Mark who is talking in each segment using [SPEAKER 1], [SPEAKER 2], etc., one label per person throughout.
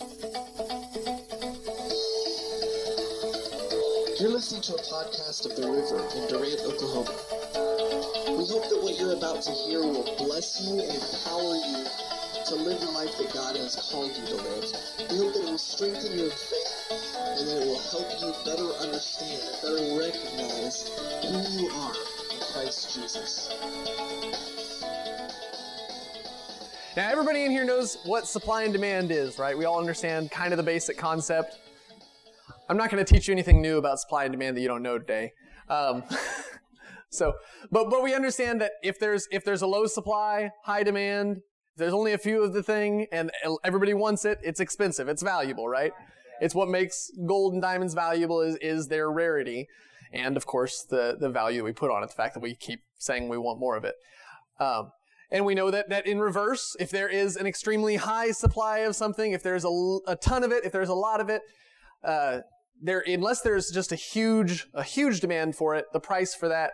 [SPEAKER 1] You're listening to a podcast of The River in Durant, Oklahoma. We hope that what you're about to hear will bless you and empower you to live the life that God has called you to live. We hope that it will strengthen your faith and that it will help you better understand and better recognize who you are in Christ Jesus.
[SPEAKER 2] Now, everybody in here knows what supply and demand is, right? We all understand kind of the basic concept. I'm not going to teach you anything new about supply and demand that you don't know today. Um, so, but but we understand that if there's if there's a low supply, high demand, there's only a few of the thing, and everybody wants it, it's expensive, it's valuable, right? It's what makes gold and diamonds valuable is is their rarity, and of course the the value we put on it, the fact that we keep saying we want more of it. Um, and we know that, that in reverse, if there is an extremely high supply of something, if there's a, a ton of it, if there's a lot of it, uh, there, unless there's just a huge, a huge demand for it, the price for that,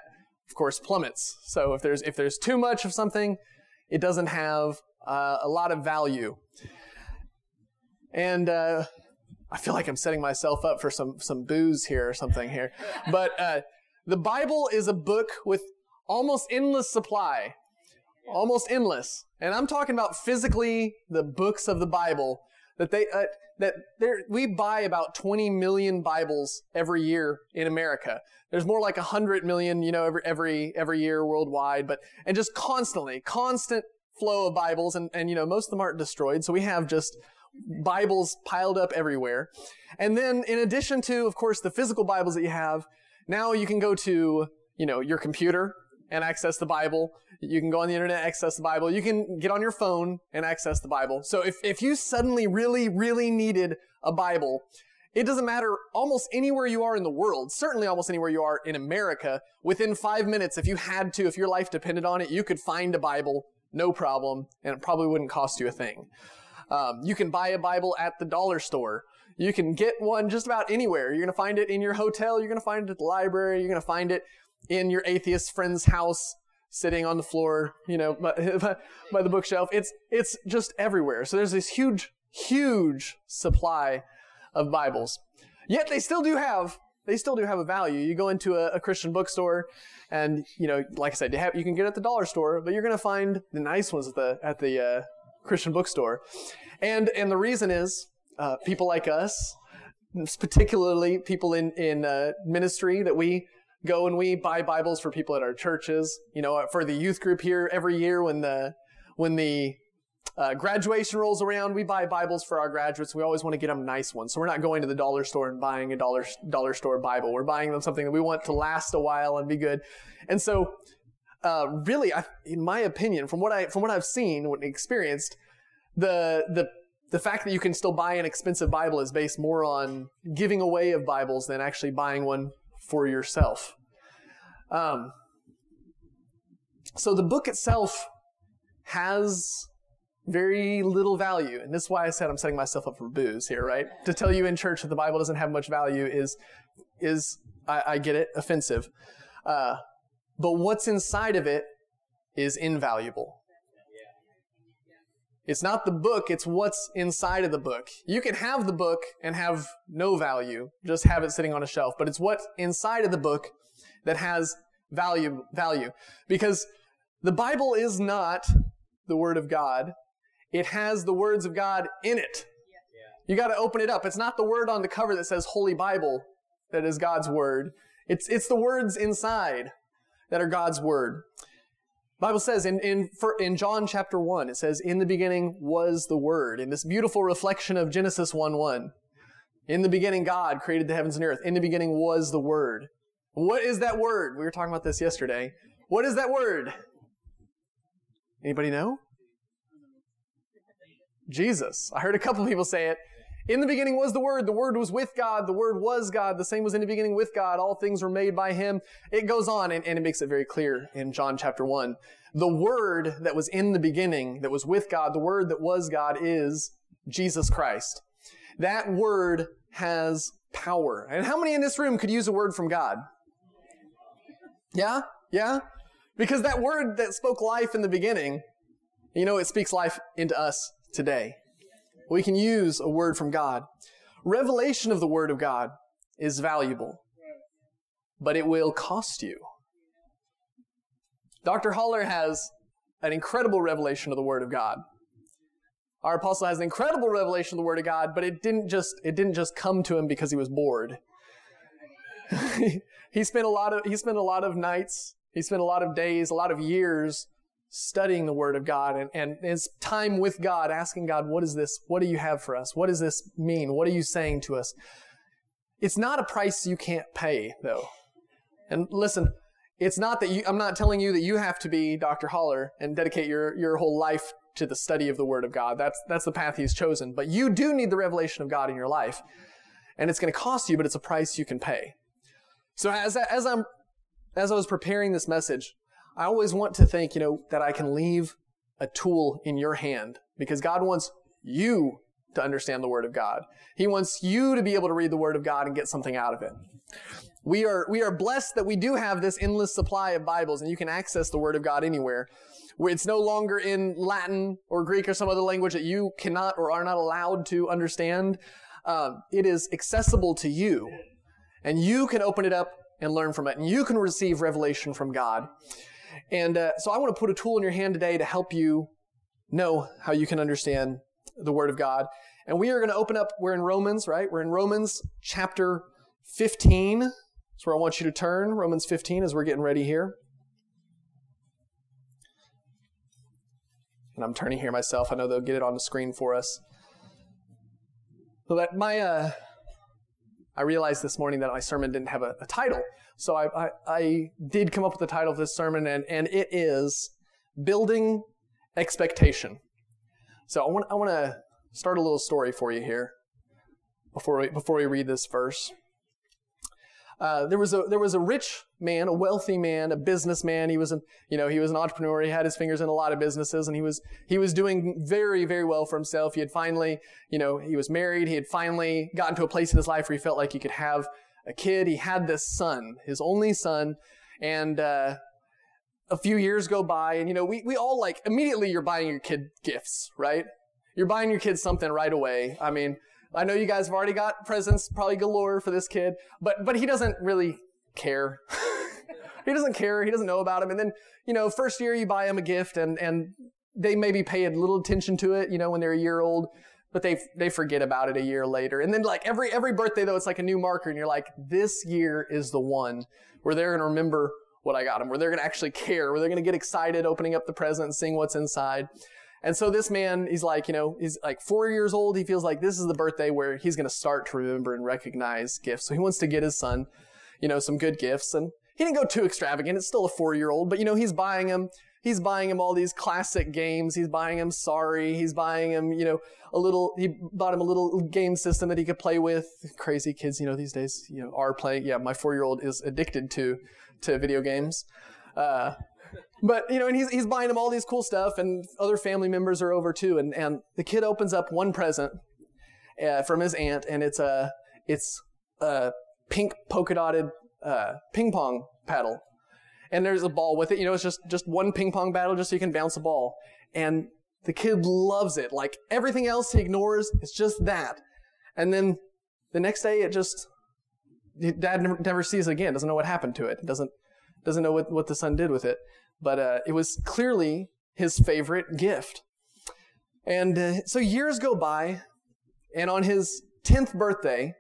[SPEAKER 2] of course, plummets. So if there's, if there's too much of something, it doesn't have uh, a lot of value. And, uh, I feel like I'm setting myself up for some, some boos here or something here. But, uh, the Bible is a book with almost endless supply. Almost endless. And I'm talking about physically the books of the Bible that they, uh, that there, we buy about 20 million Bibles every year in America. There's more like 100 million, you know, every, every, every year worldwide, but, and just constantly, constant flow of Bibles, and, and, you know, most of them aren't destroyed, so we have just Bibles piled up everywhere. And then, in addition to, of course, the physical Bibles that you have, now you can go to, you know, your computer and access the Bible. You can go on the internet, access the Bible. You can get on your phone and access the Bible. So if, if you suddenly really, really needed a Bible, it doesn't matter almost anywhere you are in the world, certainly almost anywhere you are in America, within five minutes, if you had to, if your life depended on it, you could find a Bible, no problem, and it probably wouldn't cost you a thing. Um, you can buy a Bible at the dollar store. You can get one just about anywhere. You're going to find it in your hotel. You're going to find it at the library. You're going to find it in your atheist friend's house sitting on the floor, you know, by, by, the bookshelf. It's, it's just everywhere. So there's this huge, huge supply of Bibles. Yet they still do have, they still do have a value. You go into a, a Christian bookstore and, you know, like I said, you, have, you can get at the dollar store, but you're going to find the nice ones at the, at the, uh, Christian bookstore. And, and the reason is, uh, people like us, particularly people in, in, uh, ministry that we, go and we buy Bibles for people at our churches. You know, for the youth group here every year when the when the uh, graduation rolls around, we buy Bibles for our graduates. We always want to get them nice ones. So we're not going to the dollar store and buying a dollar dollar store Bible. We're buying them something that we want to last a while and be good. And so, uh, really, I, in my opinion, from what I from what I've seen, what experienced, the the the fact that you can still buy an expensive Bible is based more on giving away of Bibles than actually buying one for yourself. Um, so the book itself has very little value. And this is why I said I'm setting myself up for boos here, right? To tell you in church that the Bible doesn't have much value is, is I, I get it, offensive. Uh, but what's inside of it is invaluable. It's not the book, it's what's inside of the book. You can have the book and have no value, just have it sitting on a shelf, but it's what's inside of the book that has value, value. Because the Bible is not the Word of God. It has the words of God in it. You gotta open it up. It's not the word on the cover that says Holy Bible that is God's Word. It's, it's the words inside that are God's Word. Bible says in, in, in John chapter 1, it says, In the beginning was the Word. In this beautiful reflection of Genesis 1 1. In the beginning, God created the heavens and earth. In the beginning was the Word. What is that word? We were talking about this yesterday. What is that word? Anybody know? Jesus. I heard a couple people say it. In the beginning was the Word. The Word was with God. The Word was God. The same was in the beginning with God. All things were made by Him. It goes on and, and it makes it very clear in John chapter 1. The Word that was in the beginning, that was with God, the Word that was God is Jesus Christ. That Word has power. And how many in this room could use a word from God? Yeah? Yeah? Because that word that spoke life in the beginning, you know, it speaks life into us today. We can use a word from God. Revelation of the word of God is valuable, but it will cost you. Dr. Holler has an incredible revelation of the word of God. Our apostle has an incredible revelation of the word of God, but it didn't just it didn't just come to him because he was bored. he spent a lot of he spent a lot of nights, he spent a lot of days, a lot of years studying the word of God and, and his time with God, asking God, what is this? What do you have for us? What does this mean? What are you saying to us? It's not a price you can't pay, though. And listen, it's not that you, I'm not telling you that you have to be Dr. Holler and dedicate your, your whole life to the study of the Word of God. That's, that's the path He's chosen. But you do need the revelation of God in your life. And it's going to cost you, but it's a price you can pay. So as, as I'm, as I was preparing this message, I always want to think, you know, that I can leave a tool in your hand because God wants you to understand the Word of God. He wants you to be able to read the Word of God and get something out of it. We are, we are blessed that we do have this endless supply of Bibles and you can access the Word of God anywhere it's no longer in Latin or Greek or some other language that you cannot or are not allowed to understand. Um, it is accessible to you, and you can open it up and learn from it, and you can receive revelation from God. And uh, so I want to put a tool in your hand today to help you know how you can understand the Word of God. And we are going to open up, we're in Romans, right? We're in Romans chapter 15. That's where I want you to turn. Romans 15 as we're getting ready here. and I'm turning here myself. I know they'll get it on the screen for us. But my, uh, I realized this morning that my sermon didn't have a, a title. So I, I, I, did come up with the title of this sermon, and, and it is Building Expectation. So I want, I want to start a little story for you here before we, before we read this verse. Uh, there was a there was a rich man, a wealthy man, a businessman. He was an you know he was an entrepreneur. He had his fingers in a lot of businesses, and he was he was doing very very well for himself. He had finally you know he was married. He had finally gotten to a place in his life where he felt like he could have a kid. He had this son, his only son, and uh, a few years go by, and you know we we all like immediately you're buying your kid gifts, right? You're buying your kid something right away. I mean I know you guys have already got presents, probably galore for this kid, but but he doesn't really care. he doesn't care. He doesn't know about him. And then you know, first year you buy him a gift, and and they maybe pay a little attention to it, you know, when they're a year old, but they they forget about it a year later. And then like every every birthday though, it's like a new marker, and you're like, this year is the one where they're gonna remember what I got them, where they're gonna actually care, where they're gonna get excited opening up the present seeing what's inside. And so this man, he's like, you know, he's like four years old. He feels like this is the birthday where he's going to start to remember and recognize gifts. So he wants to get his son, you know, some good gifts. And he didn't go too extravagant. It's still a four year old, but you know, he's buying him, he's buying him all these classic games. He's buying him Sorry. He's buying him, you know, a little, he bought him a little game system that he could play with. Crazy kids, you know, these days, you know, are playing. Yeah, my four year old is addicted to, to video games. Uh, but you know, and he's he's buying him all these cool stuff, and other family members are over too. And and the kid opens up one present uh, from his aunt, and it's a it's a pink polka dotted uh, ping pong paddle, and there's a ball with it. You know, it's just just one ping pong paddle, just so you can bounce a ball. And the kid loves it. Like everything else, he ignores. It's just that. And then the next day, it just dad never, never sees it again. Doesn't know what happened to it. Doesn't doesn't know what, what the son did with it. But uh, it was clearly his favorite gift. And uh, so years go by, and on his 10th birthday,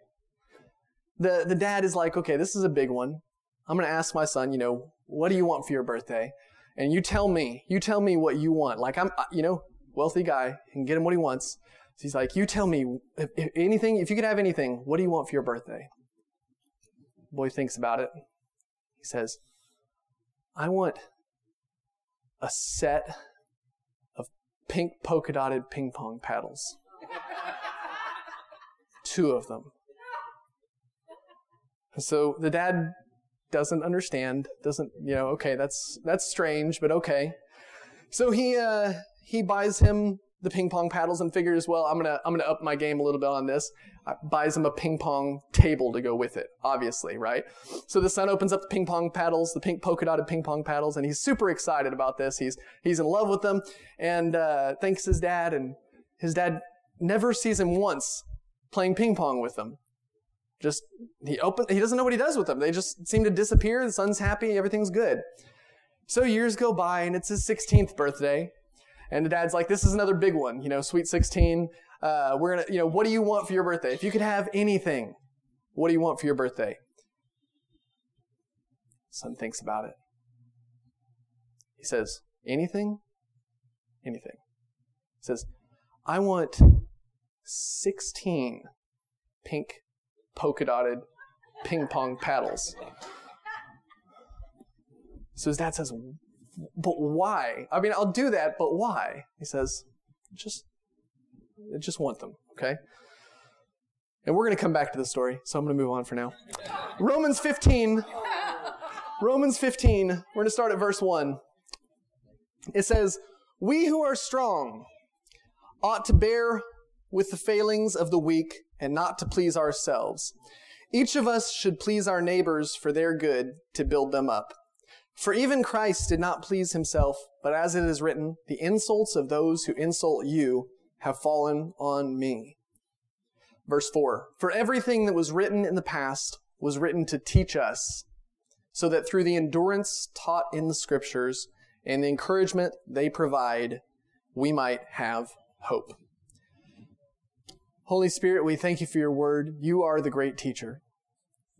[SPEAKER 2] the, the dad is like, okay, this is a big one. I'm going to ask my son, you know, what do you want for your birthday? And you tell me, you tell me what you want. Like, I'm, you know, wealthy guy, and get him what he wants. So he's like, you tell me if, if anything, if you could have anything, what do you want for your birthday? boy thinks about it. He says, I want a set of pink polka dotted ping pong paddles. Two of them. So the dad doesn't understand, doesn't, you know, okay, that's, that's strange, but okay. So he, uh, he buys him the ping pong paddles and figures, well, I'm gonna I'm gonna up my game a little bit on this. Uh, buys him a ping pong table to go with it, obviously, right? So the son opens up the ping pong paddles, the pink polka dotted ping pong paddles, and he's super excited about this. He's he's in love with them, and uh, thanks his dad, and his dad never sees him once playing ping pong with them. Just he open he doesn't know what he does with them. They just seem to disappear. The son's happy, everything's good. So years go by and it's his 16th birthday. And the dad's like, this is another big one, you know, sweet 16. Uh, we're gonna, you know, what do you want for your birthday? If you could have anything, what do you want for your birthday? Son thinks about it. He says, anything? Anything. He says, I want 16 pink polka dotted ping pong paddles. So his dad says, But why? I mean, I'll do that, but why? He says, Just, just want them, okay? And we're going to come back to the story, so I'm going to move on for now. Romans 15. Romans 15, we're going to start at verse 1. It says, We who are strong ought to bear with the failings of the weak and not to please ourselves. Each of us should please our neighbors for their good to build them up. For even Christ did not please himself, but as it is written, the insults of those who insult you have fallen on me. Verse 4 For everything that was written in the past was written to teach us, so that through the endurance taught in the scriptures and the encouragement they provide, we might have hope. Holy Spirit, we thank you for your word. You are the great teacher.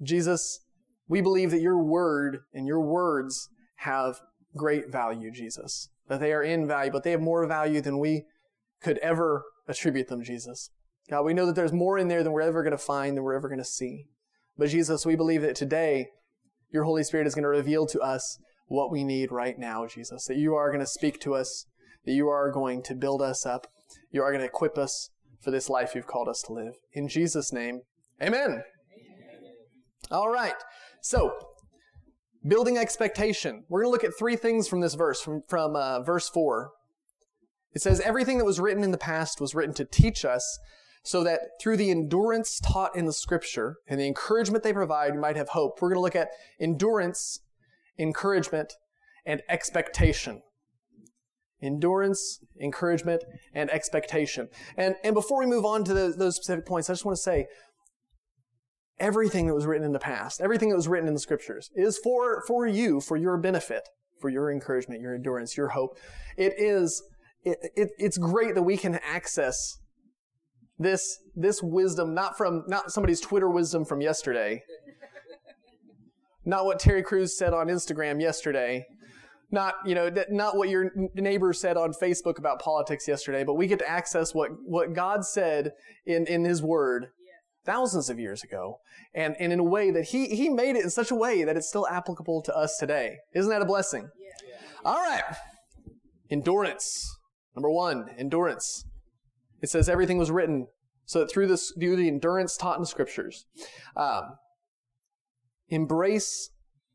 [SPEAKER 2] Jesus, we believe that your word and your words have great value, Jesus. That they are invaluable, but they have more value than we could ever attribute them, Jesus. God, we know that there's more in there than we're ever going to find, than we're ever going to see. But Jesus, we believe that today your Holy Spirit is going to reveal to us what we need right now, Jesus. That you are going to speak to us, that you are going to build us up, you are going to equip us for this life you've called us to live. In Jesus' name, amen. All right. So, building expectation. We're going to look at three things from this verse, from, from uh, verse 4. It says, Everything that was written in the past was written to teach us, so that through the endurance taught in the scripture and the encouragement they provide, you might have hope. We're going to look at endurance, encouragement, and expectation. Endurance, encouragement, and expectation. And, and before we move on to those specific points, I just want to say everything that was written in the past, everything that was written in the scriptures is for, for you, for your benefit, for your encouragement, your endurance, your hope. It is, it, it, it's great that we can access this, this wisdom, not from, not somebody's Twitter wisdom from yesterday, not what Terry Crews said on Instagram yesterday, not, you know, not what your neighbor said on Facebook about politics yesterday, but we get to access what, what God said in, in His Word thousands of years ago, and, and in a way that he, he made it in such a way that it's still applicable to us today. Isn't that a blessing? Yeah. All right. Endurance. Number one, endurance. It says everything was written so that through this, through the endurance taught in the scriptures, um, embrace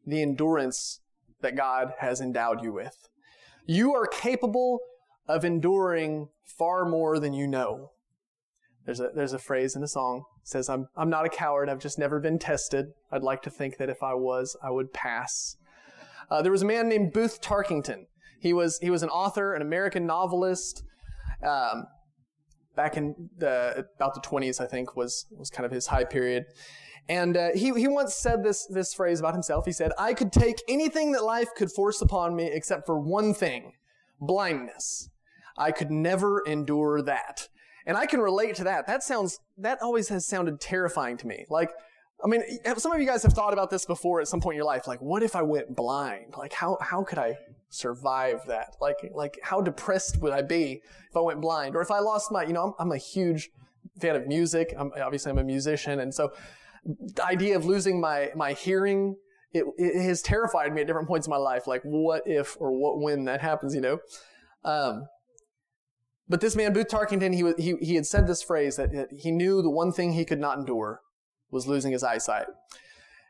[SPEAKER 2] the endurance that God has endowed you with. You are capable of enduring far more than you know. There's a, there's a phrase in a song says, I'm, I'm not a coward. I've just never been tested. I'd like to think that if I was, I would pass. Uh, there was a man named Booth Tarkington. He was, he was an author, an American novelist. Um, back in the, about the 20s, I think, was, was kind of his high period. And uh, he, he once said this, this phrase about himself. He said, I could take anything that life could force upon me except for one thing blindness. I could never endure that. And I can relate to that. That sounds, that always has sounded terrifying to me. Like, I mean, some of you guys have thought about this before at some point in your life. Like, what if I went blind? Like, how, how could I survive that? Like, like, how depressed would I be if I went blind? Or if I lost my, you know, I'm, I'm a huge fan of music. I'm, obviously, I'm a musician. And so the idea of losing my, my hearing, it, it has terrified me at different points in my life. Like, what if or what when that happens, you know? Um, but this man, Booth Tarkington, he, he, he had said this phrase that he knew the one thing he could not endure was losing his eyesight.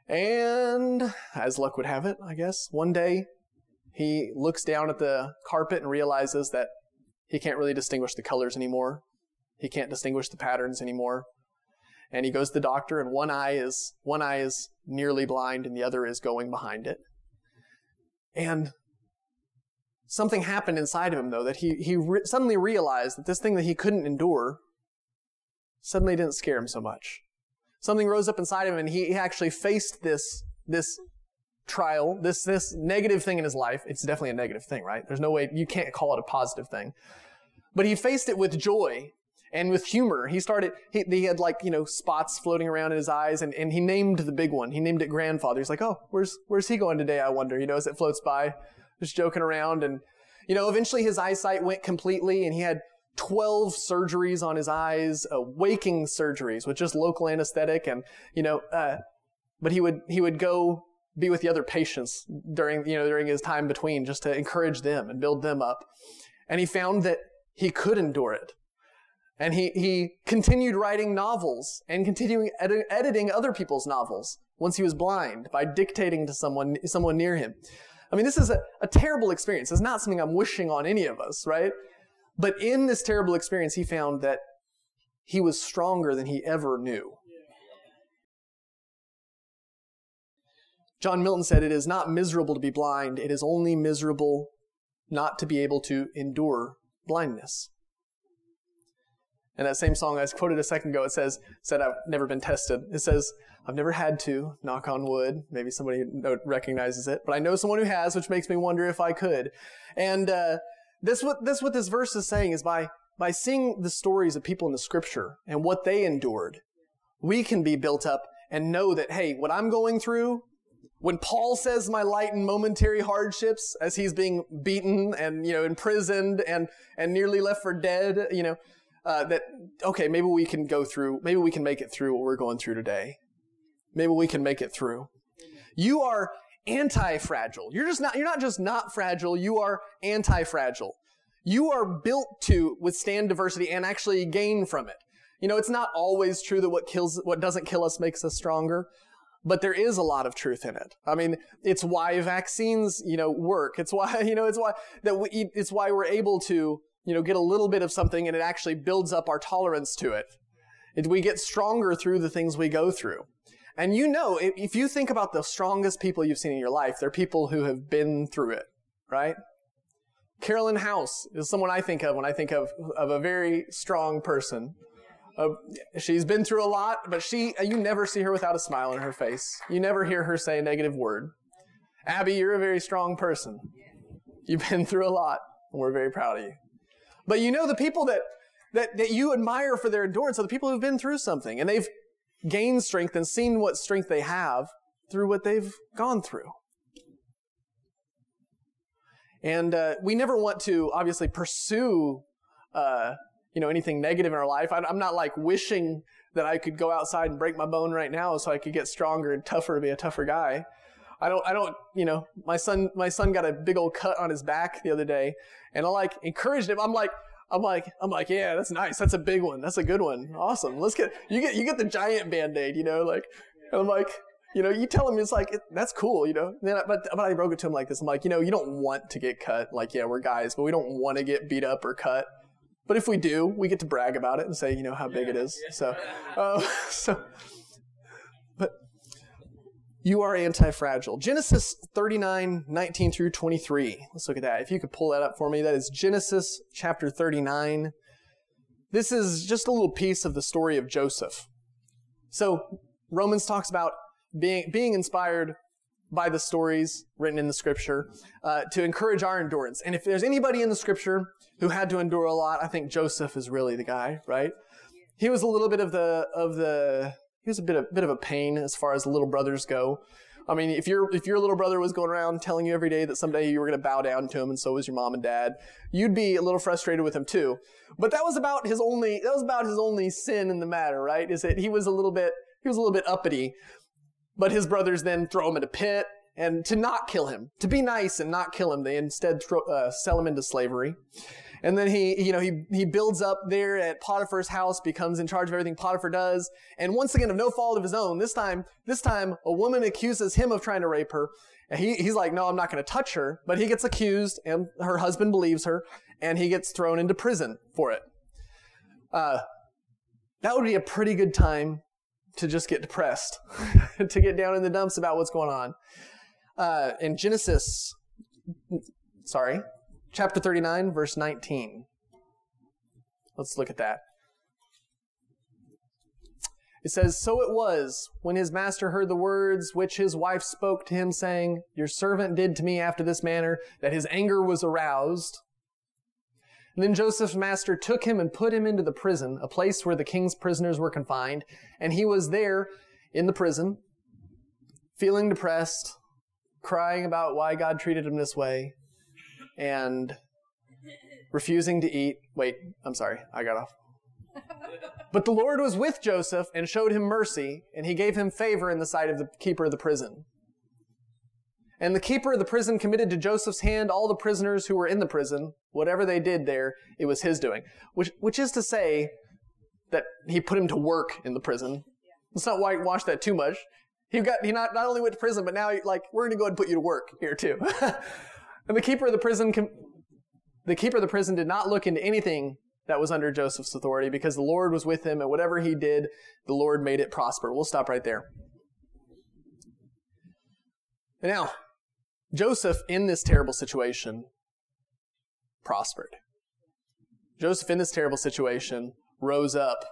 [SPEAKER 2] And as luck would have it, I guess, one day he looks down at the carpet and realizes that he can't really distinguish the colors anymore. He can't distinguish the patterns anymore. And he goes to the doctor and one eye is one eye is nearly blind and the other is going behind it. And something happened inside of him, though, that he, he re- suddenly realized that this thing that he couldn't endure suddenly didn't scare him so much. Something rose up inside of him and he actually faced this, this trial, this, this negative thing in his life. It's definitely a negative thing, right? There's no way, you can't call it a positive thing. But he faced it with joy and with humor. He started, he, he, had like, you know, spots floating around in his eyes and, and he named the big one. He named it grandfather. He's like, oh, where's, where's he going today? I wonder, you know, as it floats by, just joking around. And, you know, eventually his eyesight went completely and he had 12 surgeries on his eyes, uh, waking surgeries with just local anesthetic. And, you know, uh, but he would, he would go be with the other patients during, you know, during his time between just to encourage them and build them up. And he found that he could endure it. And he, he continued writing novels and continuing edi- editing other people's novels once he was blind by dictating to someone, someone near him. I mean, this is a, a terrible experience. It's not something I'm wishing on any of us, right? But in this terrible experience, he found that he was stronger than he ever knew. John Milton said, It is not miserable to be blind, it is only miserable not to be able to endure blindness. And that same song I quoted a second ago, it says, said I've never been tested. It says, I've never had to, knock on wood. Maybe somebody recognizes it, but I know someone who has, which makes me wonder if I could. And, uh, this what, this what this verse is saying is by, by seeing the stories of people in the scripture and what they endured, we can be built up and know that, hey, what I'm going through, when Paul says my light and momentary hardships as he's being beaten and, you know, imprisoned and, and nearly left for dead, you know, uh, that, okay, maybe we can go through, maybe we can make it through what we're going through today. Maybe we can make it through. You are anti-fragile. You're just not, you're not just not fragile, you are anti-fragile. You are built to withstand diversity and actually gain from it. You know, it's not always true that what kills, what doesn't kill us makes us stronger, but there is a lot of truth in it. I mean, it's why vaccines, you know, work. It's why, you know, it's why that we, it's why we're able to, you know, get a little bit of something and it actually builds up our tolerance to it. it we get stronger through the things we go through. And you know, if you think about the strongest people you've seen in your life, they're people who have been through it, right? Carolyn House is someone I think of when I think of, of a very strong person. Uh, she's been through a lot, but she, you never see her without a smile on her face. You never hear her say a negative word. Abby, you're a very strong person. You've been through a lot, and we're very proud of you. But you know, the people that, that, that you admire for their endurance are the people who've been through something, and they've gained strength and seen what strength they have through what they've gone through. And uh, we never want to obviously pursue, uh, you know, anything negative in our life. I'm not like wishing that I could go outside and break my bone right now so I could get stronger and tougher to be a tougher guy. I don't, I don't, you know, my son, my son got a big old cut on his back the other day and I like encouraged him. I'm like, I'm like, I'm like, yeah, that's nice. That's a big one. That's a good one. Awesome. Let's get, you get, you get the giant band-aid, you know, like, and I'm like, you know, you tell him it's like, it, that's cool, you know, and then, but, but I broke it to him like this. I'm like, you know, you don't want to get cut. Like, yeah, we're guys, but we don't want to get beat up or cut. But if we do, we get to brag about it and say, you know, how big it is. So, uh, so, you are anti-fragile. Genesis 39, 19 through 23. Let's look at that. If you could pull that up for me, that is Genesis chapter 39. This is just a little piece of the story of Joseph. So Romans talks about being, being inspired by the stories written in the scripture uh, to encourage our endurance. And if there's anybody in the scripture who had to endure a lot, I think Joseph is really the guy, right? He was a little bit of the of the he was a bit of, bit of a pain as far as little brothers go. I mean, if your if your little brother was going around telling you every day that someday you were going to bow down to him, and so was your mom and dad, you'd be a little frustrated with him too. But that was about his only that was about his only sin in the matter, right? Is that he was a little bit he was a little bit uppity, but his brothers then throw him in a pit and to not kill him, to be nice and not kill him, they instead throw, uh, sell him into slavery. And then he, you know, he, he builds up there at Potiphar's house, becomes in charge of everything Potiphar does. And once again, of no fault of his own, this time, this time, a woman accuses him of trying to rape her. And he, he's like, no, I'm not going to touch her. But he gets accused and her husband believes her and he gets thrown into prison for it. Uh, that would be a pretty good time to just get depressed, to get down in the dumps about what's going on. Uh, in Genesis, sorry, chapter 39, verse 19. Let's look at that. It says, So it was when his master heard the words which his wife spoke to him, saying, Your servant did to me after this manner, that his anger was aroused. And then Joseph's master took him and put him into the prison, a place where the king's prisoners were confined. And he was there in the prison, feeling depressed, crying about why God treated him this way, and refusing to eat. Wait, I'm sorry, I got off. But the Lord was with Joseph and showed him mercy, and he gave him favor in the sight of the keeper of the prison. And the keeper of the prison committed to Joseph's hand all the prisoners who were in the prison. Whatever they did there, it was his doing. Which, which is to say that he put him to work in the prison. Let's not whitewash that too much. He got, he not, not only went to prison, but now he, like, we're going to go ahead and put you to work here too. and the keeper of the prison, the keeper of the prison did not look into anything that was under Joseph's authority because the Lord was with him and whatever he did, the Lord made it prosper. We'll stop right there. Now, Joseph, in this terrible situation, prospered. Joseph, in this terrible situation, rose up.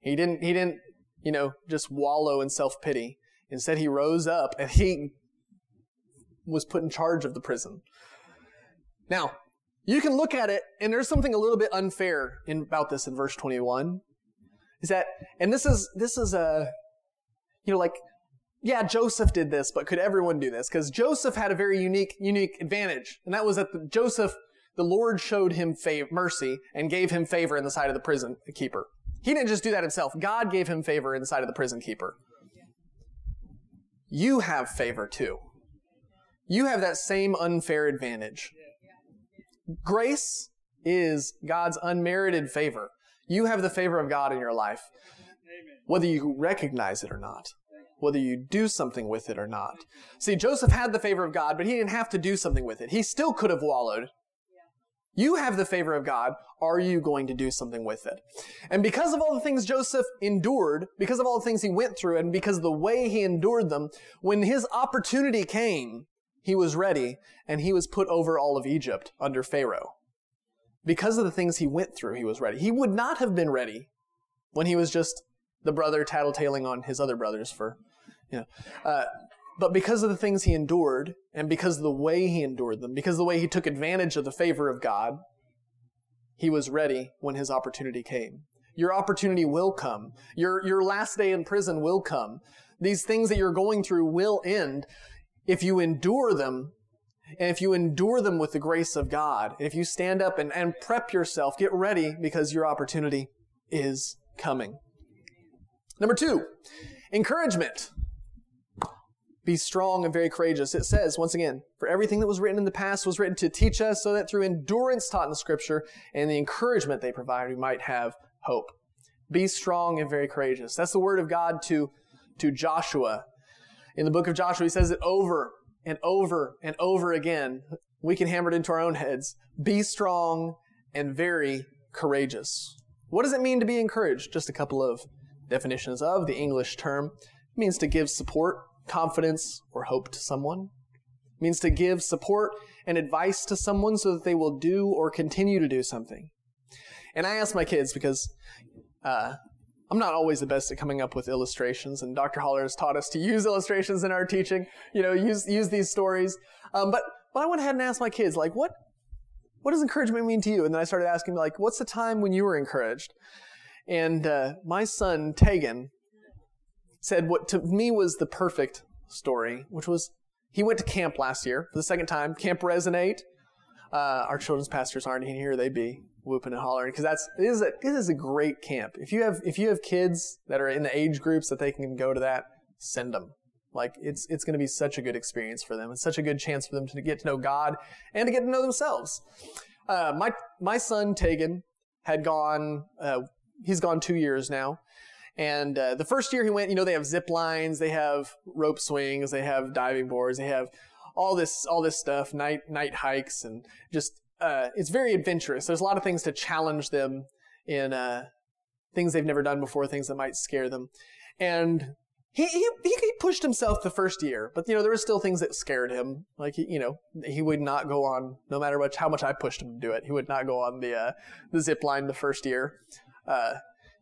[SPEAKER 2] He didn't, he didn't, you know, just wallow in self pity. Instead, he rose up and he was put in charge of the prison. Now, you can look at it, and there's something a little bit unfair in, about this in verse 21. Is that, and this is, this is a, you know, like yeah, Joseph did this, but could everyone do this? Because Joseph had a very unique, unique advantage, and that was that the, Joseph, the Lord showed him mercy and gave him favor in the sight of the prison keeper. He didn't just do that himself. God gave him favor in the sight of the prison keeper. You have favor too. You have that same unfair advantage. Grace is God's unmerited favor. You have the favor of God in your life, whether you recognize it or not whether you do something with it or not. See, Joseph had the favor of God, but he didn't have to do something with it. He still could have wallowed. You have the favor of God. Are you going to do something with it? And because of all the things Joseph endured, because of all the things he went through, and because the way he endured them, when his opportunity came, he was ready, and he was put over all of Egypt under Pharaoh. Because of the things he went through, he was ready. He would not have been ready when he was just the brother tattletaling on his other brothers for, you know. Uh, but because of the things he endured, and because of the way he endured them, because of the way he took advantage of the favor of God, he was ready when his opportunity came. Your opportunity will come. Your, your last day in prison will come. These things that you're going through will end if you endure them and if you endure them with the grace of God. If you stand up and, and prep yourself, get ready because your opportunity is coming. Number two, encouragement. Be strong and very courageous. It says, once again, for everything that was written in the past was written to teach us so that through endurance taught in the scripture and the encouragement they provide, we might have hope. Be strong and very courageous. That's the word of God to, to Joshua. In the book of Joshua, he says it over and over and over again. We can hammer it into our own heads. Be strong and very courageous. What does it mean to be encouraged? Just a couple of definitions of the English term means to give support, confidence, or hope to someone. It means to give support and advice to someone so that they will do or continue to do something. And I ask my kids because uh, I'm not always the best at coming up with illustrations, and Dr. Holler has taught us to use illustrations in our teaching. You know, use use these stories. Um, but but I went ahead and asked my kids, like, what what does encouragement mean to you? And then I started asking, like, what's the time when you were encouraged? And uh, my son, Tegan, said what to me was the perfect story, which was he went to camp last year for the second time, Camp Resonate. Uh, our children's pastors aren't in here; they'd be whooping and hollering because that's it is a it is a great camp. If you have if you have kids that are in the age groups that they can go to that, send them. Like it's it's going to be such a good experience for them. It's such a good chance for them to get to know God and to get to know themselves. Uh, my my son Tegan had gone uh, he's gone two years now. And uh, the first year he went, you know, they have zip lines, they have rope swings, they have diving boards, they have all this all this stuff, night night hikes, and just uh, it's very adventurous. There's a lot of things to challenge them in uh, things they've never done before, things that might scare them. And he, he he pushed himself the first year, but you know there were still things that scared him. Like he, you know he would not go on no matter much how much I pushed him to do it. He would not go on the uh, the zip line the first year. Uh,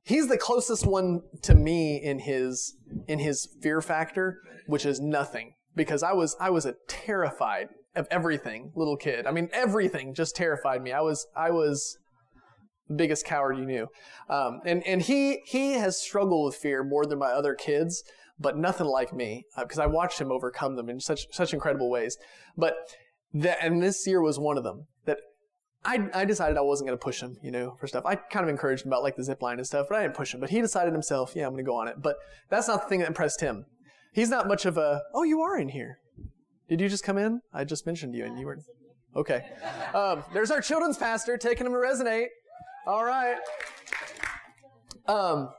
[SPEAKER 2] he's the closest one to me in his in his fear factor, which is nothing because I was I was a terrified of everything little kid. I mean everything just terrified me. I was I was the biggest coward you knew. Um, and and he he has struggled with fear more than my other kids, but nothing like me because uh, I watched him overcome them in such such incredible ways. But that and this year was one of them that I, I decided I wasn't going to push him, you know, for stuff. I kind of encouraged him about like the zip line and stuff, but I didn't push him. But he decided himself, yeah, I'm going to go on it. But that's not the thing that impressed him. He's not much of a, oh, you are in here. Did you just come in? I just mentioned you and you were, okay. Um, there's our children's pastor taking him to resonate. All right. Um,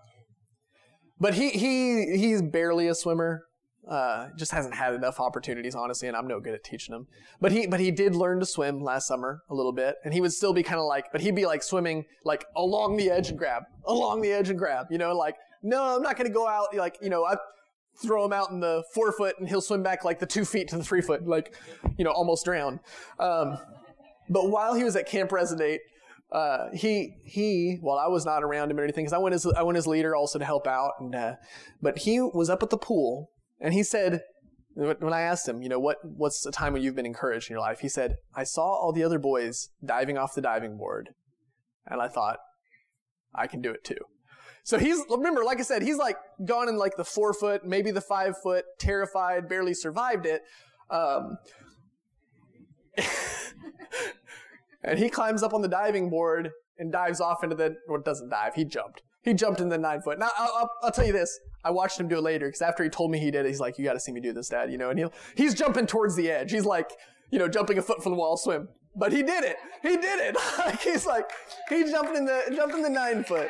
[SPEAKER 2] but he, he, he's barely a swimmer. Uh, just hasn't had enough opportunities, honestly, and I'm no good at teaching him. But he, but he did learn to swim last summer a little bit, and he would still be kind of like, but he'd be like swimming like along the edge and grab, along the edge and grab, you know, like, no, I'm not going to go out, like, you know, I throw him out in the four foot and he'll swim back like the two feet to the three foot, like, you know, almost drown. Um, but while he was at Camp Resonate, uh, he he while I was not around him or anything because I went as I went as leader also to help out and uh, but he was up at the pool and he said, when I asked him, you know, what, what's the time when you've been encouraged in your life? He said, I saw all the other boys diving off the diving board. And I thought, I can do it too. So he's, remember, like I said, he's like gone in like the four foot, maybe the five foot, terrified, barely survived it. Um, and he climbs up on the diving board and dives off into the, well, doesn't dive, he jumped. He jumped in the nine foot. Now, I'll, I'll, I'll tell you this. I watched him do it later because after he told me he did it, he's like, "You got to see me do this, Dad." You know, and he he's jumping towards the edge. He's like, you know, jumping a foot from the wall swim. But he did it. He did it. he's like, he jumped in the jumped in the nine foot.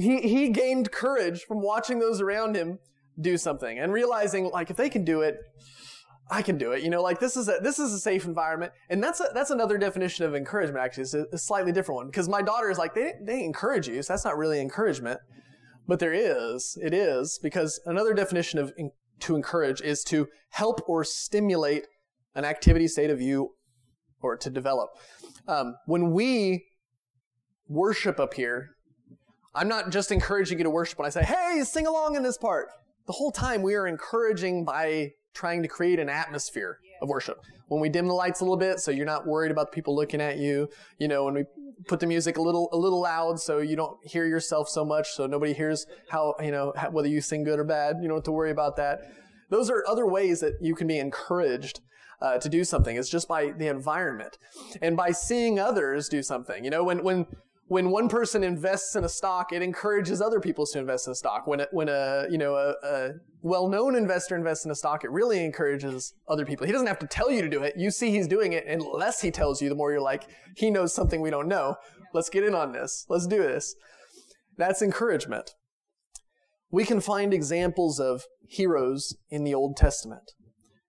[SPEAKER 2] He he gained courage from watching those around him do something and realizing like if they can do it, I can do it. You know, like this is a this is a safe environment, and that's a, that's another definition of encouragement. Actually, it's a, a slightly different one because my daughter is like they they encourage you, so that's not really encouragement. But there is, it is, because another definition of in, to encourage is to help or stimulate an activity, state of you, or to develop. Um, when we worship up here, I'm not just encouraging you to worship when I say, hey, sing along in this part. The whole time we are encouraging by trying to create an atmosphere of worship. When we dim the lights a little bit, so you're not worried about people looking at you. You know, when we put the music a little a little loud, so you don't hear yourself so much, so nobody hears how you know whether you sing good or bad. You don't have to worry about that. Those are other ways that you can be encouraged uh, to do something. It's just by the environment and by seeing others do something. You know, when when when one person invests in a stock, it encourages other people to invest in a stock. When a, when a you know a, a well-known investor invests in a stock, it really encourages other people. He doesn't have to tell you to do it. You see he's doing it, and less he tells you, the more you're like, he knows something we don't know. Let's get in on this. Let's do this. That's encouragement. We can find examples of heroes in the Old Testament.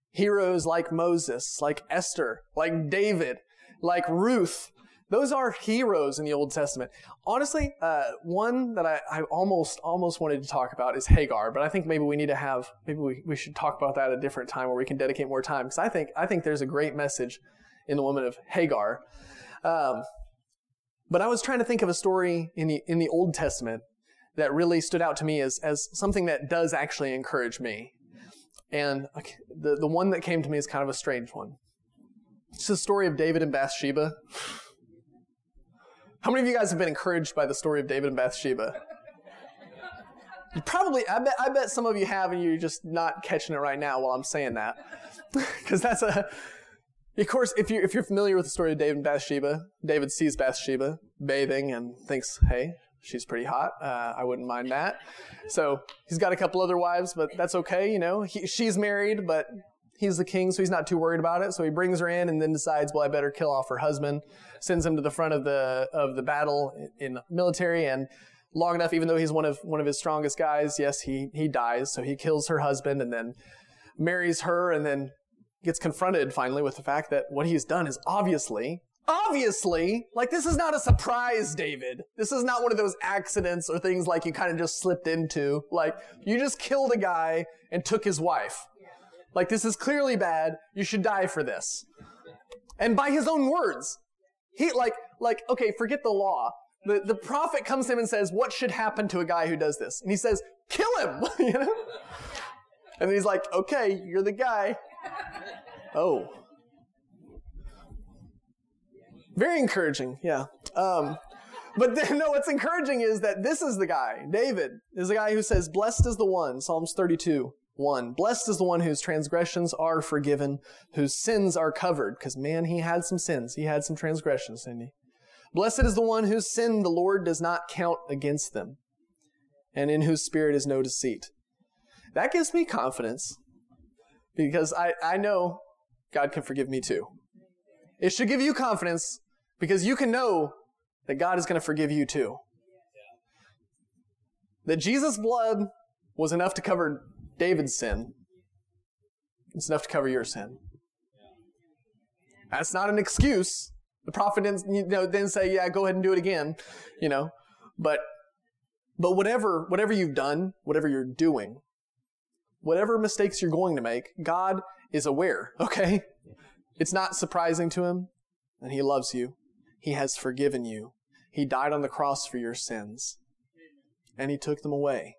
[SPEAKER 2] Heroes like Moses, like Esther, like David, like Ruth, those are heroes in the Old Testament. Honestly, uh, one that I, I, almost almost wanted to talk about is Hagar, but I think maybe we need to have maybe we, we should talk about that at a different time where we can dedicate more time because I think I think there's a great message in the woman of Hagar. Um, but I was trying to think of a story in the in the Old Testament that really stood out to me as as something that does actually encourage me. And the the one that came to me is kind of a strange one. It's the story of David and Bathsheba. How many of you guys have been encouraged by the story of David and Bathsheba? You probably, I bet, I bet some of you have, and you're just not catching it right now while I'm saying that, because that's a. Of course, if you're, if you're familiar with the story of David and Bathsheba, David sees Bathsheba bathing and thinks, "Hey, she's pretty hot. Uh, I wouldn't mind that." So he's got a couple other wives, but that's okay. You know, he, she's married, but he's the king, so he's not too worried about it. So he brings her in and then decides, well, I better kill off her husband. Sends him to the front of the of the battle in military, and long enough, even though he's one of one of his strongest guys, yes, he he dies. So he kills her husband and then marries her, and then gets confronted finally with the fact that what he's done is obviously obviously, like this is not a surprise, David. This is not one of those accidents or things like you kind of just slipped into. Like you just killed a guy and took his wife. Like, this is clearly bad. You should die for this. And by his own words, he, like, like, okay, forget the law. the, the prophet comes to him and says, What should happen to a guy who does this? And he says, Kill him! you know? And he's like, Okay, you're the guy. Oh. Very encouraging, yeah. Um, but then, no, what's encouraging is that this is the guy, David, is the guy who says, Blessed is the one, Psalms 32, 1. Blessed is the one whose transgressions are forgiven, whose sins are covered. Because, man, he had some sins. He had some transgressions, didn't he? Blessed is the one whose sin the Lord does not count against them, and in whose spirit is no deceit. That gives me confidence because I, I know God can forgive me too. It should give you confidence because you can know that God is going to forgive you too. That Jesus' blood was enough to cover David's sin. It's enough to cover your sin. That's not an excuse. The prophet didn't, you know, didn't say, yeah, go ahead and do it again, you know. But, but whatever, whatever you've done, whatever you're doing, whatever mistakes you're going to make, God is aware, okay? It's not surprising to him, and he loves you. He has forgiven you. He died on the cross for your sins, and he took them away.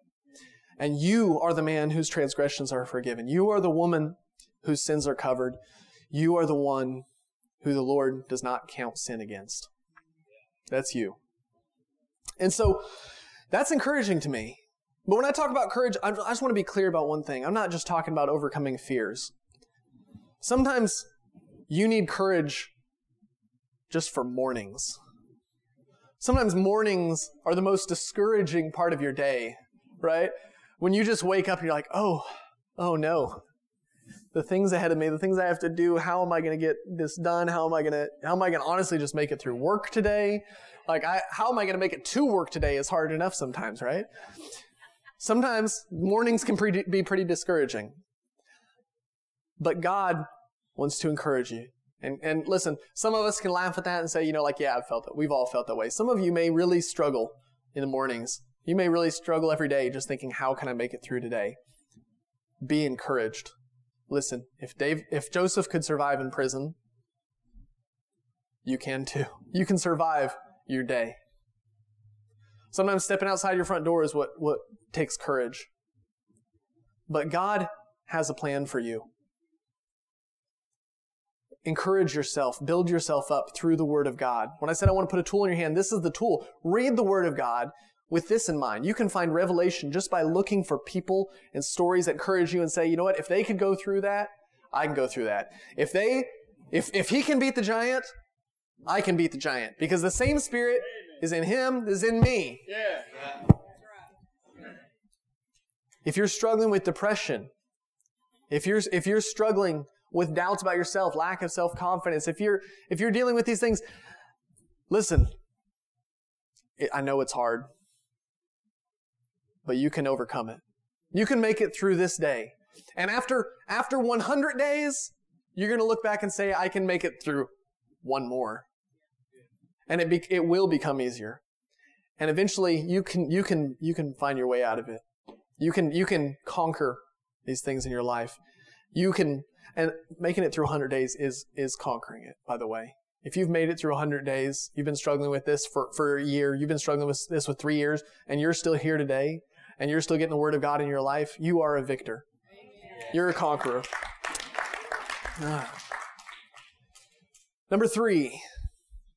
[SPEAKER 2] And you are the man whose transgressions are forgiven. You are the woman whose sins are covered. You are the one who the Lord does not count sin against. That's you. And so that's encouraging to me. But when I talk about courage, I just want to be clear about one thing. I'm not just talking about overcoming fears. Sometimes you need courage just for mornings. Sometimes mornings are the most discouraging part of your day, right? When you just wake up and you're like, oh, oh no, the things ahead of me, the things I have to do, how am I going to get this done? How am I going to, how am I going to honestly just make it through work today? Like, I, how am I going to make it to work today is hard enough sometimes, right? Sometimes mornings can pre- be pretty discouraging. But God wants to encourage you. And, and listen, some of us can laugh at that and say, you know, like, yeah, I've felt it. We've all felt that way. Some of you may really struggle in the mornings. You may really struggle every day just thinking, how can I make it through today? Be encouraged. Listen, if Dave, if Joseph could survive in prison, you can too. You can survive your day. Sometimes stepping outside your front door is what, what takes courage. But God has a plan for you. Encourage yourself, build yourself up through the Word of God. When I said I want to put a tool in your hand, this is the tool. Read the Word of God with this in mind. You can find revelation just by looking for people and stories that encourage you and say, you know what, if they could go through that, I can go through that. If they, if, if he can beat the giant, I can beat the giant because the same spirit is in him, is in me. Yeah. If you're struggling with depression, if you're, if you're struggling with doubts about yourself, lack of self-confidence, if you're, if you're dealing with these things, listen, I know it's hard but you can overcome it. You can make it through this day. And after, after 100 days, you're going to look back and say, I can make it through one more. And it, be, it will become easier. And eventually you can, you can, you can find your way out of it. You can, you can conquer these things in your life. You can, and making it through 100 days is, is conquering it, by the way. If you've made it through 100 days, you've been struggling with this for, for a year, you've been struggling with this for three years, and you're still here today, and you're still getting the Word of God in your life, you are a victor. You're a conqueror. Ah. Number three,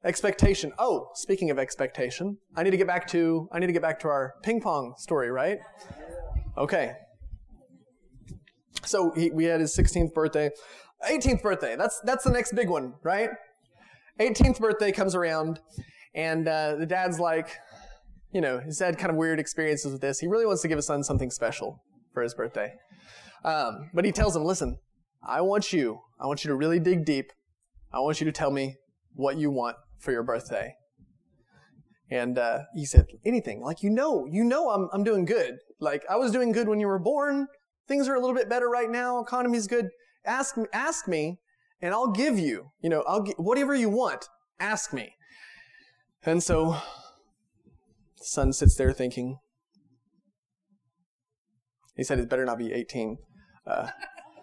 [SPEAKER 2] expectation. Oh, speaking of expectation, I need to get back to I need to get back to our ping pong story, right? Okay. So he, we had his 16th birthday, 18th birthday. That's that's the next big one, right? 18th birthday comes around, and uh, the dad's like, you know, he's had kind of weird experiences with this. He really wants to give his son something special for his birthday. Um, but he tells him, listen, I want you, I want you to really dig deep. I want you to tell me what you want for your birthday. And uh, he said, anything. Like, you know, you know I'm, I'm doing good. Like, I was doing good when you were born. Things are a little bit better right now. Economy's good. Ask, ask me, and I'll give you. You know, I'll get, whatever you want. Ask me. And so son sits there thinking. He said it better not be 18. Uh,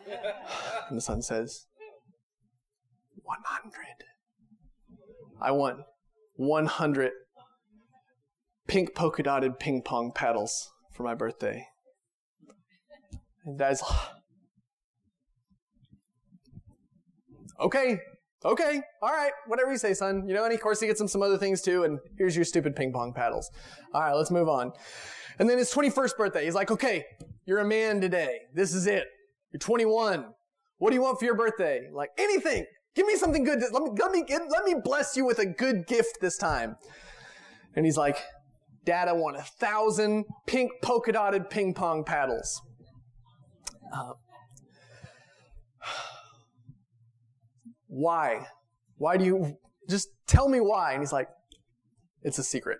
[SPEAKER 2] and the son says, 100. I want 100 pink polka dotted ping pong paddles for my birthday. And dad's okay, okay, all right, whatever you say, son. You know, and of course he gets him some other things too, and here's your stupid ping pong paddles. All right, let's move on. And then his 21st birthday, he's like, okay, you're a man today. This is it. You're 21. What do you want for your birthday? Like anything. Give me something good. Let me, let me, let me bless you with a good gift this time. And he's like, Dad, I want a thousand pink polka dotted ping pong paddles. Uh, why? Why do you just tell me why? And he's like, It's a secret.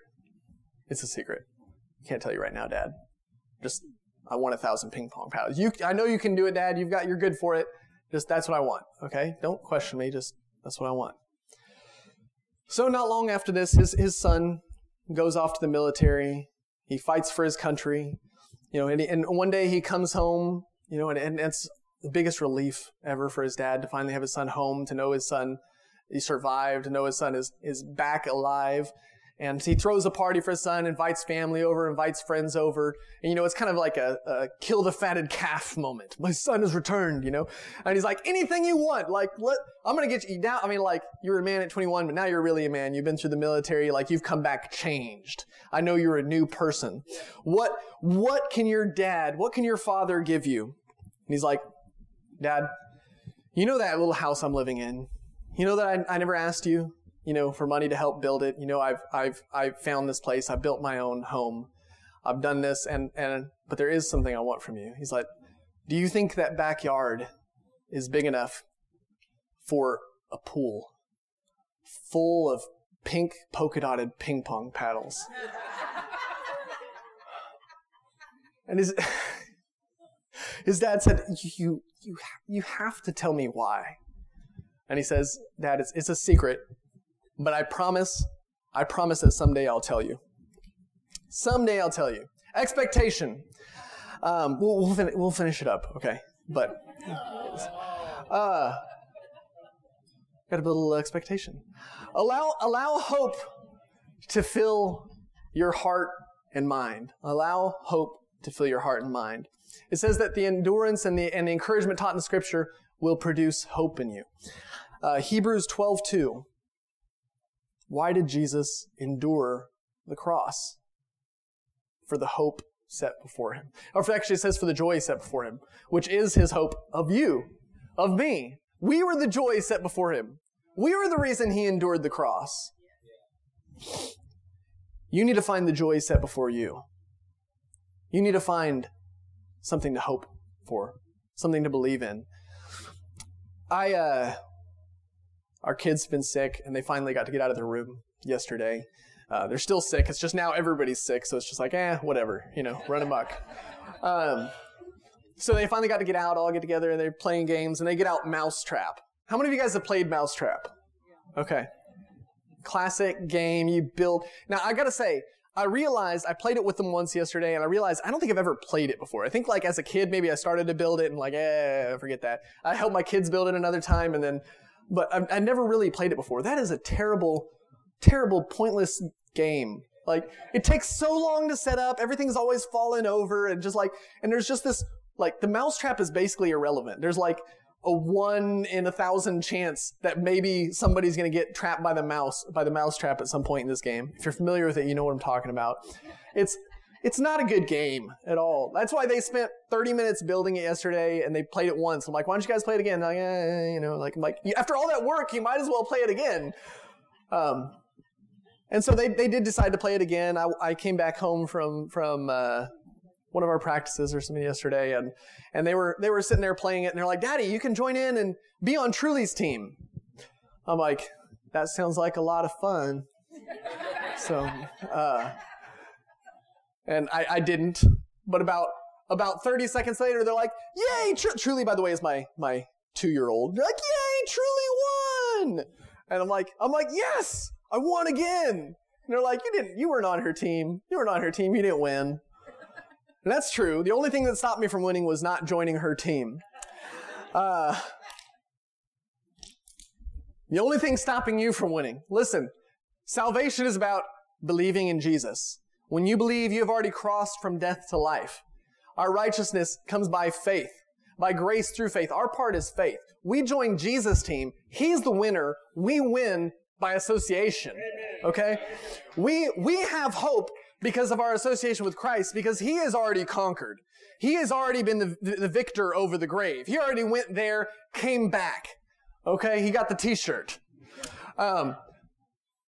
[SPEAKER 2] It's a secret. Can't tell you right now, Dad. Just I want a thousand ping pong paddles. You, I know you can do it, Dad. You've got, you're good for it. Just that's what I want. Okay, don't question me. Just that's what I want. So not long after this, his his son goes off to the military. He fights for his country. You know, and, and one day he comes home. You know, and, and it's the biggest relief ever for his dad to finally have his son home, to know his son he survived, to know his son is is back alive, and he throws a party for his son, invites family over, invites friends over. And, you know, it's kind of like a, a kill the fatted calf moment. My son has returned, you know? And he's like, anything you want. Like, let, I'm going to get you now. I mean, like, you were a man at 21, but now you're really a man. You've been through the military. Like, you've come back changed. I know you're a new person. What, what can your dad, what can your father give you? And he's like, Dad, you know that little house I'm living in? You know that I, I never asked you? you know, for money to help build it. You know, I've, I've, I've found this place. I built my own home. I've done this and, and, but there is something I want from you. He's like, do you think that backyard is big enough for a pool full of pink polka dotted ping pong paddles? and his, his dad said, you, you, you have to tell me why. And he says, Dad, it's, it's a secret, but I promise, I promise that someday I'll tell you. Someday I'll tell you. Expectation. Um, we'll, we'll, fin- we'll, finish it up, okay? But, uh, got to build a little expectation. Allow, allow hope to fill your heart and mind. Allow hope to fill your heart and mind. It says that the endurance and the, and the encouragement taught in the scripture will produce hope in you. Uh, Hebrews 12, 2. Why did Jesus endure the cross? For the hope set before him. Or actually, it says for the joy set before him, which is his hope of you, of me. We were the joy set before him. We were the reason he endured the cross. You need to find the joy set before you. You need to find something to hope for, something to believe in. I, uh, our kids have been sick, and they finally got to get out of their room yesterday. Uh, they're still sick. It's just now everybody's sick, so it's just like, eh, whatever, you know, run amok. Um, so they finally got to get out, all get together, and they're playing games, and they get out Mousetrap. How many of you guys have played Mousetrap? Okay. Classic game you build. Now, I gotta say, I realized I played it with them once yesterday, and I realized I don't think I've ever played it before. I think like as a kid, maybe I started to build it and like, eh, forget that. I helped my kids build it another time, and then but I've, I never really played it before. That is a terrible, terrible, pointless game. Like, it takes so long to set up, everything's always falling over, and just like, and there's just this, like, the mousetrap is basically irrelevant. There's like a one in a thousand chance that maybe somebody's gonna get trapped by the mouse, by the mousetrap at some point in this game. If you're familiar with it, you know what I'm talking about. It's, it's not a good game at all. That's why they spent 30 minutes building it yesterday and they played it once. I'm like, why don't you guys play it again? Like, eh, you know, like, I'm like, after all that work, you might as well play it again. Um, and so they, they did decide to play it again. I, I came back home from, from, uh, one of our practices or something yesterday and, and they were, they were sitting there playing it and they're like, daddy, you can join in and be on Truly's team. I'm like, that sounds like a lot of fun. So, uh, and I, I didn't. But about about 30 seconds later, they're like, "Yay!" Tr- Truly, by the way, is my my two year old. They're like, "Yay! Truly won!" And I'm like, I'm like, "Yes, I won again." And they're like, "You didn't. You weren't on her team. You weren't on her team. You didn't win." And that's true. The only thing that stopped me from winning was not joining her team. Uh, the only thing stopping you from winning. Listen, salvation is about believing in Jesus. When you believe, you have already crossed from death to life. Our righteousness comes by faith, by grace through faith. Our part is faith. We join Jesus' team. He's the winner. We win by association. Okay? We, we have hope because of our association with Christ because He has already conquered. He has already been the, the victor over the grave. He already went there, came back. Okay? He got the t-shirt. Um,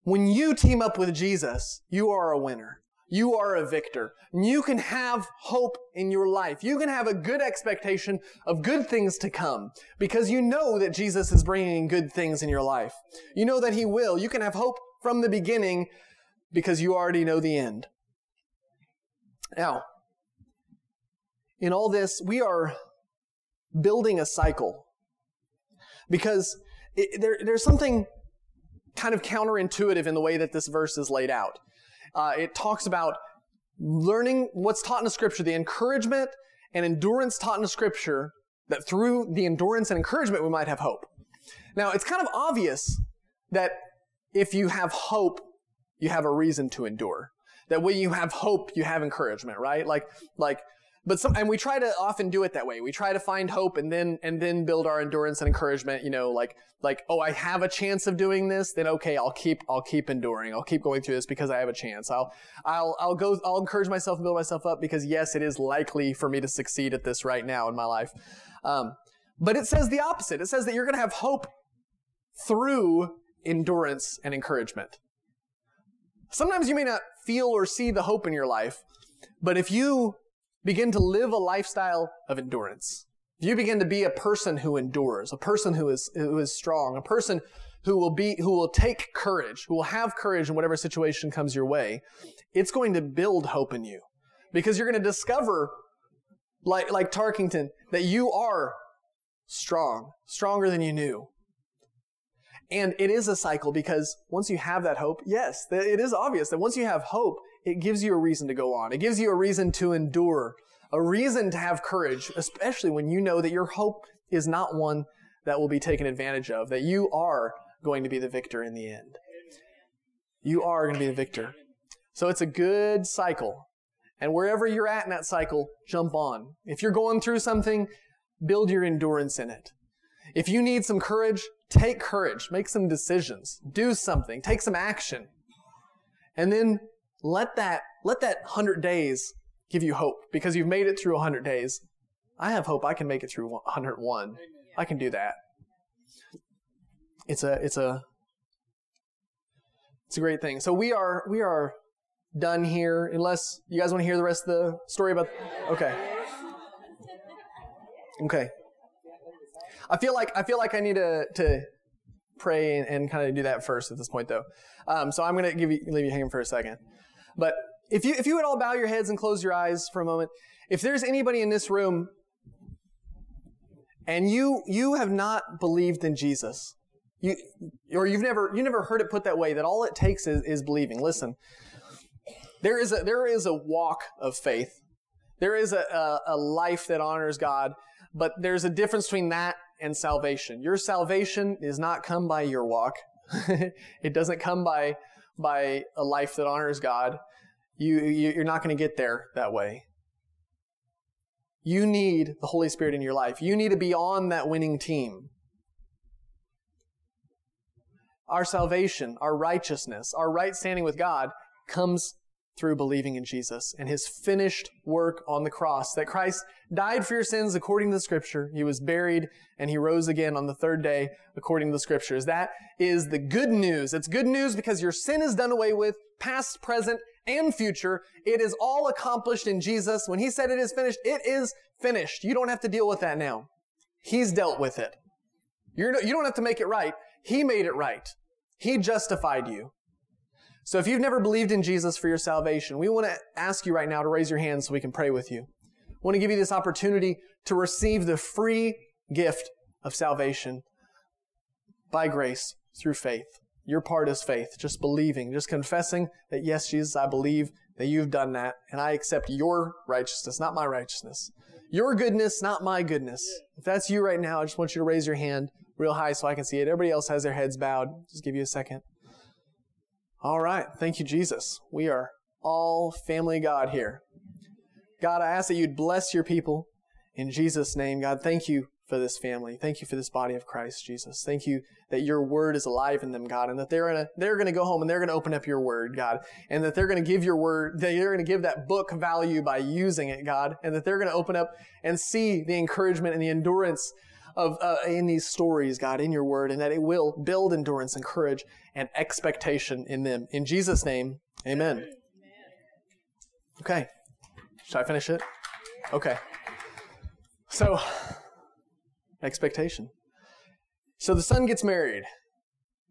[SPEAKER 2] when you team up with Jesus, you are a winner. You are a victor. You can have hope in your life. You can have a good expectation of good things to come because you know that Jesus is bringing good things in your life. You know that He will. You can have hope from the beginning because you already know the end. Now, in all this, we are building a cycle because it, there, there's something kind of counterintuitive in the way that this verse is laid out. Uh, it talks about learning what's taught in the scripture, the encouragement and endurance taught in the scripture, that through the endurance and encouragement we might have hope. Now, it's kind of obvious that if you have hope, you have a reason to endure. That when you have hope, you have encouragement, right? Like, like but some, and we try to often do it that way. We try to find hope and then, and then build our endurance and encouragement, you know, like, like, oh, I have a chance of doing this, then okay, I'll keep, I'll keep enduring. I'll keep going through this because I have a chance. I'll, I'll, I'll go, I'll encourage myself and build myself up because yes, it is likely for me to succeed at this right now in my life. Um, but it says the opposite. It says that you're going to have hope through endurance and encouragement. Sometimes you may not feel or see the hope in your life, but if you begin to live a lifestyle of endurance. If you begin to be a person who endures, a person who is, who is strong, a person who will be, who will take courage, who will have courage in whatever situation comes your way. It's going to build hope in you because you're going to discover, like, like Tarkington, that you are strong, stronger than you knew. And it is a cycle because once you have that hope, yes, it is obvious that once you have hope, it gives you a reason to go on. It gives you a reason to endure, a reason to have courage, especially when you know that your hope is not one that will be taken advantage of, that you are going to be the victor in the end. You are going to be the victor. So it's a good cycle. And wherever you're at in that cycle, jump on. If you're going through something, build your endurance in it. If you need some courage, take courage. Make some decisions. Do something. Take some action. And then let that, let that 100 days give you hope because you've made it through 100 days. I have hope I can make it through 101. I can do that. It's a, it's a, it's a great thing. So we are, we are done here unless you guys want to hear the rest of the story about, okay. Okay. I feel like, I feel like I need to, to pray and, and kind of do that first at this point though. Um, so I'm going to give you, leave you hanging for a second. But if you, if you would all bow your heads and close your eyes for a moment, if there's anybody in this room and you, you have not believed in Jesus, you, or you've never, you never heard it put that way, that all it takes is, is believing. Listen, there is a, there is a walk of faith. There is a, a, a life that honors God, but there's a difference between that and salvation. Your salvation is not come by your walk. it doesn't come by by a life that honors God, you, you're not going to get there that way. You need the Holy Spirit in your life. You need to be on that winning team. Our salvation, our righteousness, our right standing with God comes through believing in Jesus and his finished work on the cross. That Christ died for your sins according to the scripture. He was buried and he rose again on the third day according to the scriptures. That is the good news. It's good news because your sin is done away with, past, present, and future. It is all accomplished in Jesus. When he said it is finished, it is finished. You don't have to deal with that now. He's dealt with it. You're, you don't have to make it right. He made it right. He justified you. So if you've never believed in Jesus for your salvation, we want to ask you right now to raise your hand so we can pray with you. I want to give you this opportunity to receive the free gift of salvation by grace through faith. Your part is faith, just believing, just confessing that, yes, Jesus, I believe that you've done that, and I accept your righteousness, not my righteousness. Your goodness, not my goodness. If that's you right now, I just want you to raise your hand real high so I can see it. Everybody else has their heads bowed. Just give you a second. All right. Thank you, Jesus. We are all family God here. God, I ask that you'd bless your people in Jesus' name. God, thank you for this family. Thank you for this body of Christ, Jesus. Thank you that your word is alive in them, God, and that they're gonna they're gonna go home and they're gonna open up your word, God, and that they're gonna give your word, they're gonna give that book value by using it, God, and that they're gonna open up and see the encouragement and the endurance of uh, in these stories, God, in your word, and that it will build endurance and courage and expectation in them. In Jesus' name, Amen. Okay, should I finish it? Okay. So expectation. So the son gets married.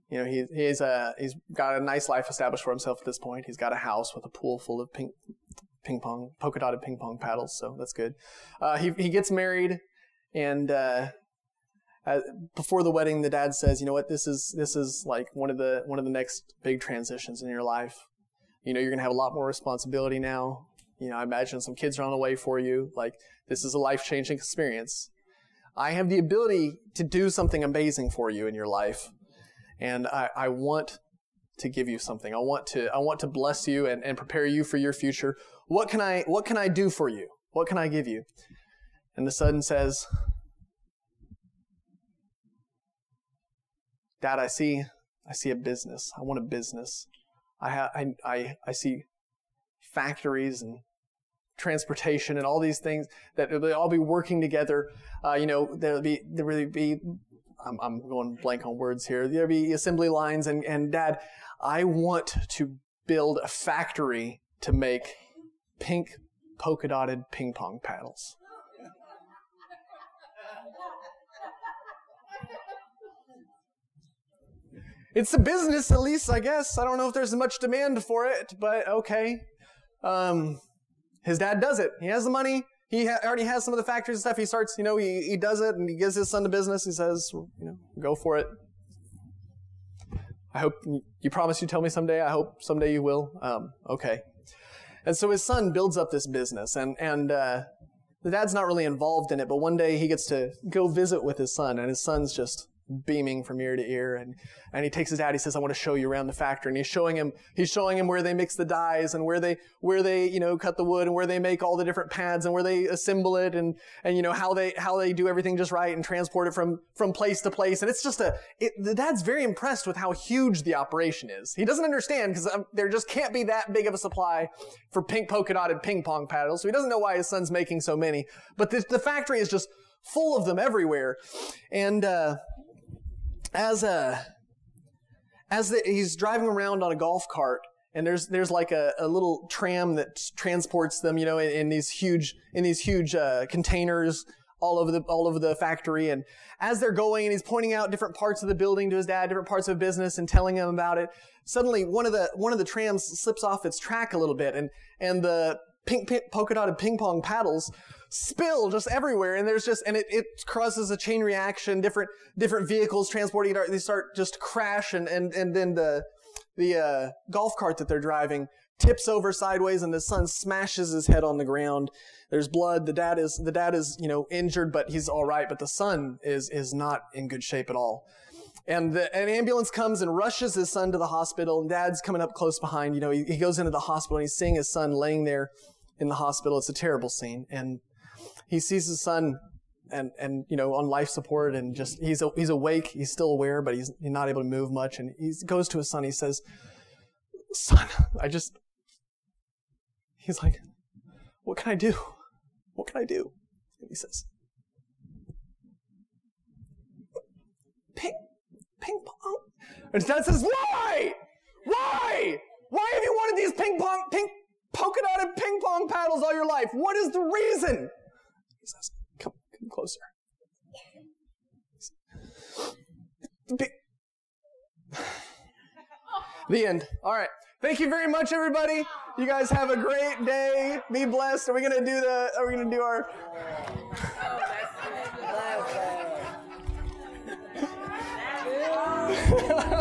[SPEAKER 2] You know, he, he's, uh, he's got a nice life established for himself at this point. He's got a house with a pool full of ping, ping pong, polka dotted ping pong paddles, so that's good. Uh, he, he gets married, and uh, uh, before the wedding, the dad says, "You know what? This is this is like one of the one of the next big transitions in your life. You know, you're gonna have a lot more responsibility now. You know, I imagine some kids are on the way for you. Like this is a life changing experience. I have the ability to do something amazing for you in your life. And I, I want to give you something. I want to, I want to bless you and, and prepare you for your future. What can I, what can I do for you? What can I give you? And the son says, Dad, I see, I see a business. I want a business. I, ha- I, I, I see factories and transportation and all these things that they'll all be working together. Uh, you know, there'll be there really be. I'm, I'm going blank on words here. There'll be assembly lines and and Dad, I want to build a factory to make pink polka dotted ping pong paddles. It's a business, at least, I guess. I don't know if there's much demand for it, but okay. Um, his dad does it. He has the money. He ha- already has some of the factories and stuff. He starts, you know, he, he does it and he gives his son the business. He says, you know, go for it. I hope you promise you tell me someday. I hope someday you will. Um, okay. And so his son builds up this business and, and, uh, the dad's not really involved in it, but one day he gets to go visit with his son and his son's just beaming from ear to ear and, and he takes his dad he says i want to show you around the factory and he's showing him he's showing him where they mix the dyes and where they where they you know cut the wood and where they make all the different pads and where they assemble it and and you know how they how they do everything just right and transport it from from place to place. And it's just a it, the dad's very impressed with how huge the operation is. He doesn't understand because um, there just can't be that big of a supply for pink polka dotted ping pong paddles so he doesn't know why his son's making so many. But the, the factory is just full of them everywhere. And uh as a as the, he's driving around on a golf cart and there's there's like a, a little tram that transports them you know in, in these huge in these huge uh, containers all over the all over the factory. And as they're going and he's pointing out different parts of the building to his dad different parts of business and telling him about it. Suddenly one of the one of the trams slips off its track a little bit and and the pink, pink polka dotted ping pong paddles spill just everywhere and there's just and it, it causes a chain reaction different different vehicles transporting it they start just crash and and, and then the the uh, golf cart that they're driving tips over sideways and the son smashes his head on the ground. There's blood. The dad is the dad is you know injured but he's all right but the son is is not in good shape at all. And the, an ambulance comes and rushes his son to the hospital and dad's coming up close behind you know he, he goes into the hospital and he's seeing his son laying there in the hospital. It's a terrible scene and he sees his son and and you know on life support and just he's he's awake he's still aware but he's, he's not able to move much. And he goes to his son he says son i just he's like what can i do? What can i do? And he says ping ping pong. And his dad says why? Why? Why have you wanted these ping pong ping polka dotted ping pong paddles all your life? What is the reason he says, Come, come closer. The end. All right. Thank you very much, everybody. You guys have a great day. Be blessed. Are we gonna do the? Are we gonna do our? Oh,